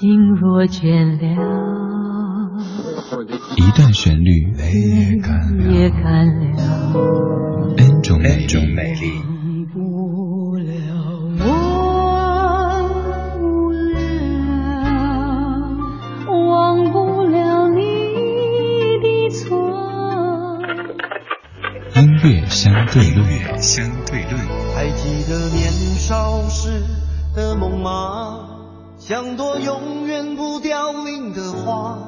心若倦了，一段旋律也干了，N 种美丽。音乐相对论，相对论。还记得年少时的梦吗？像朵永远不凋零的花，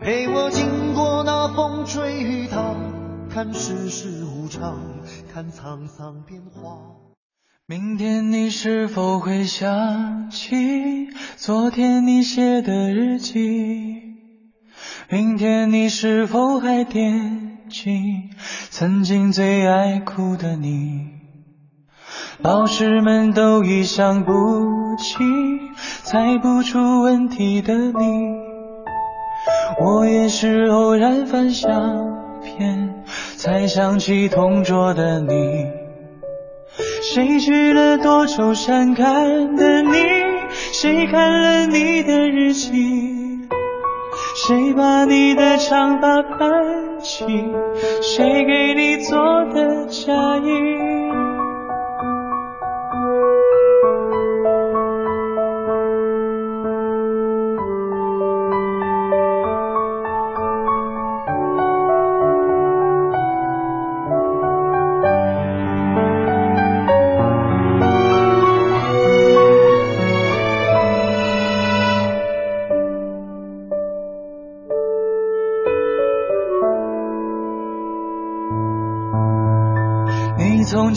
陪我经过那风吹雨打，看世事无常，看沧桑变化。明天你是否会想起昨天你写的日记？明天你是否还惦记曾经最爱哭的你？老师们都已想不起猜不出问题的你，我也是偶然翻相片才想起同桌的你。谁去了多愁善感的你？谁看了你的日记？谁把你的长发盘起？谁给你做的嫁衣？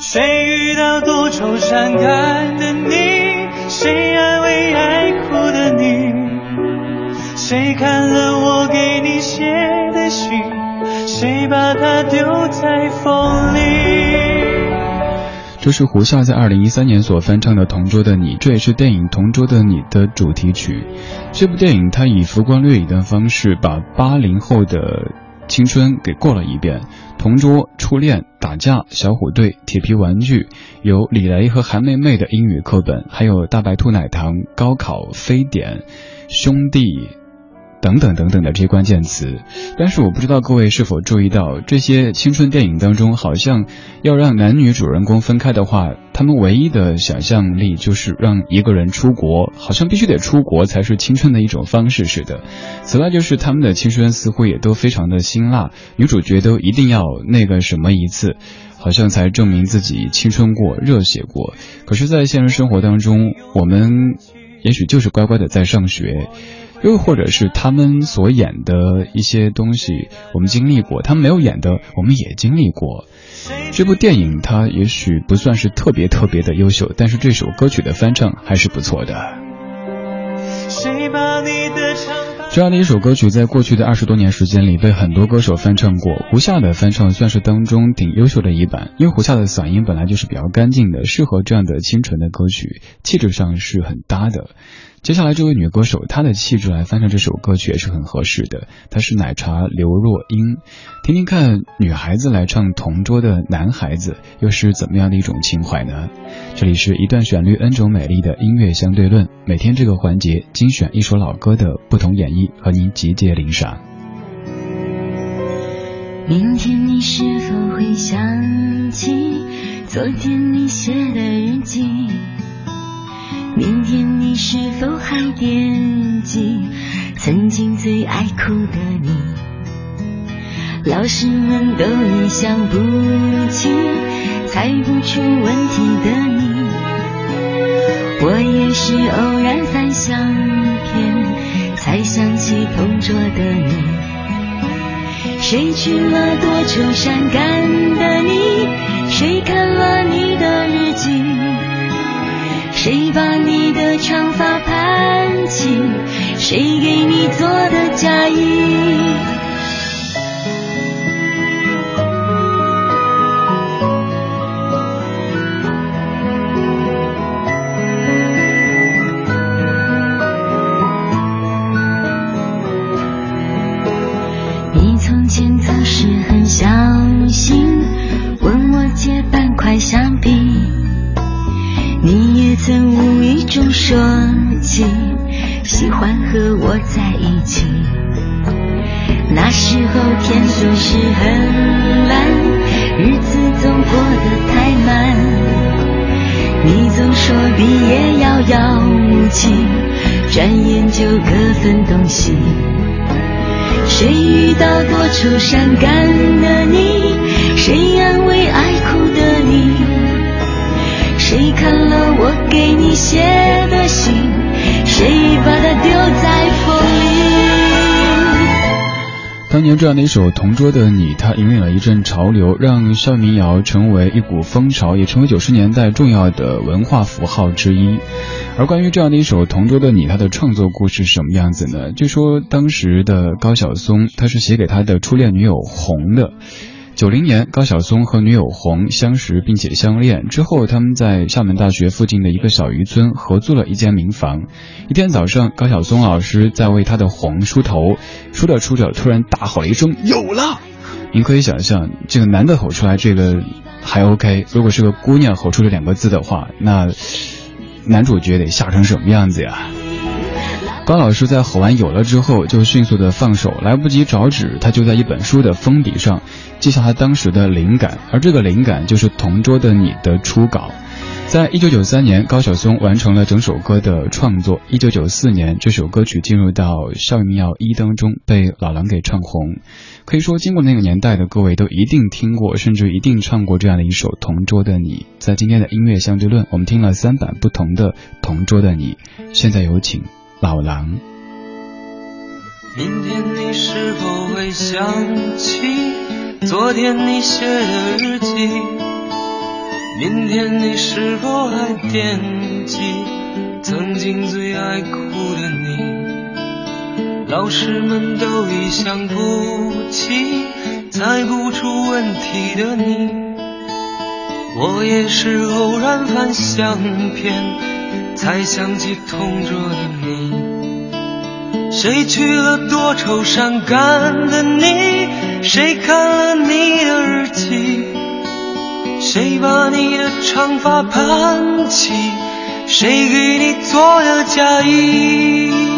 谁遇到多愁善感的你？谁安慰爱哭的你？谁看了我给你写的信？谁把它丢在风里？这是胡夏在二零一三年所翻唱的《同桌的你》，这也是电影《同桌的你》的主题曲。这部电影它以浮光掠影的方式，把八零后的青春给过了一遍。同桌、初恋、打架、小虎队、铁皮玩具，有李雷和韩梅梅的英语课本，还有大白兔奶糖、高考、非典、兄弟。等等等等的这些关键词，但是我不知道各位是否注意到，这些青春电影当中，好像要让男女主人公分开的话，他们唯一的想象力就是让一个人出国，好像必须得出国才是青春的一种方式似的。此外，就是他们的青春似乎也都非常的辛辣，女主角都一定要那个什么一次，好像才证明自己青春过、热血过。可是，在现实生活当中，我们也许就是乖乖的在上学。又或者是他们所演的一些东西，我们经历过；他们没有演的，我们也经历过。这部电影它也许不算是特别特别的优秀，但是这首歌曲的翻唱还是不错的。这样的一首歌曲，在过去的二十多年时间里，被很多歌手翻唱过。胡夏的翻唱算是当中挺优秀的一版，因为胡夏的嗓音本来就是比较干净的，适合这样的清纯的歌曲，气质上是很搭的。接下来这位女歌手，她的气质来翻唱这首歌曲也是很合适的。她是奶茶刘若英，听听看女孩子来唱同桌的男孩子，又是怎么样的一种情怀呢？这里是一段旋律 N 种美丽的音乐相对论，每天这个环节精选一首老歌的不同演绎，和您集结领赏。明天你是否会想起昨天你写的日记？明天你是否还惦记曾经最爱哭的你？老师们都已想不起猜不出问题的你，我也是偶然翻相片才想起同桌的你。谁去了多愁善感的你？谁看了你的日记？谁把你的长发盘起？谁给你做的嫁衣？无意中说起喜欢和我在一起。那时候天总是很蓝日子总过得太慢你总说毕业遥遥无期转眼就各奔东西谁遇到多愁善感的你谁安慰爱哭的你？谁看了我给你写的信？谁把它丢在风里？当年这样的一首《同桌的你》，它引领了一阵潮流，让校园民谣成为一股风潮，也成为九十年代重要的文化符号之一。而关于这样的一首《同桌的你》，他的创作故事是什么样子呢？据说当时的高晓松，他是写给他的初恋女友红的。九零年，高晓松和女友红相识并且相恋之后，他们在厦门大学附近的一个小渔村合租了一间民房。一天早上，高晓松老师在为他的红梳头，梳着梳着，突然大吼了一声：“有了！”您可以想象，这个男的吼出来这个还 OK，如果是个姑娘吼出这两个字的话，那。男主角得吓成什么样子呀？高老师在吼完有了之后，就迅速的放手，来不及找纸，他就在一本书的封底上记下他当时的灵感，而这个灵感就是《同桌的你》的初稿。在一九九三年，高晓松完成了整首歌的创作。一九九四年，这首歌曲进入到《校园民谣一》当中，被老狼给唱红。可以说，经过那个年代的各位都一定听过，甚至一定唱过这样的一首《同桌的你》。在今天的音乐相对论，我们听了三版不同的《同桌的你》。现在有请老狼。明天你是否会想起昨天你写的日记？明天你是否还惦记曾经最爱哭的你？老师们都已想不起猜不出问题的你。我也是偶然翻相片才想起同桌的你。谁娶了多愁善感的你？谁看了你的日记？谁把你的长发盘起？谁给你做的嫁衣？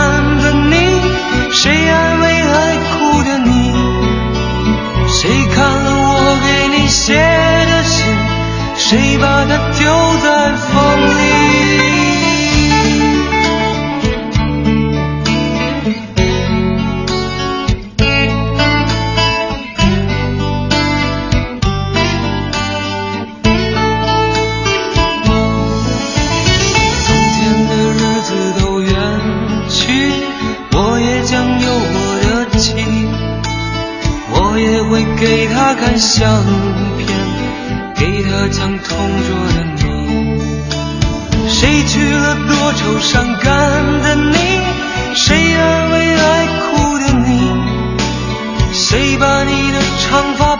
谁安慰爱哭的你？谁看了？我给你写的信，谁把它丢在风里？会给他看相片，给他讲同桌的你。谁娶了多愁善感的你？谁安慰爱哭的你？谁把你的长发？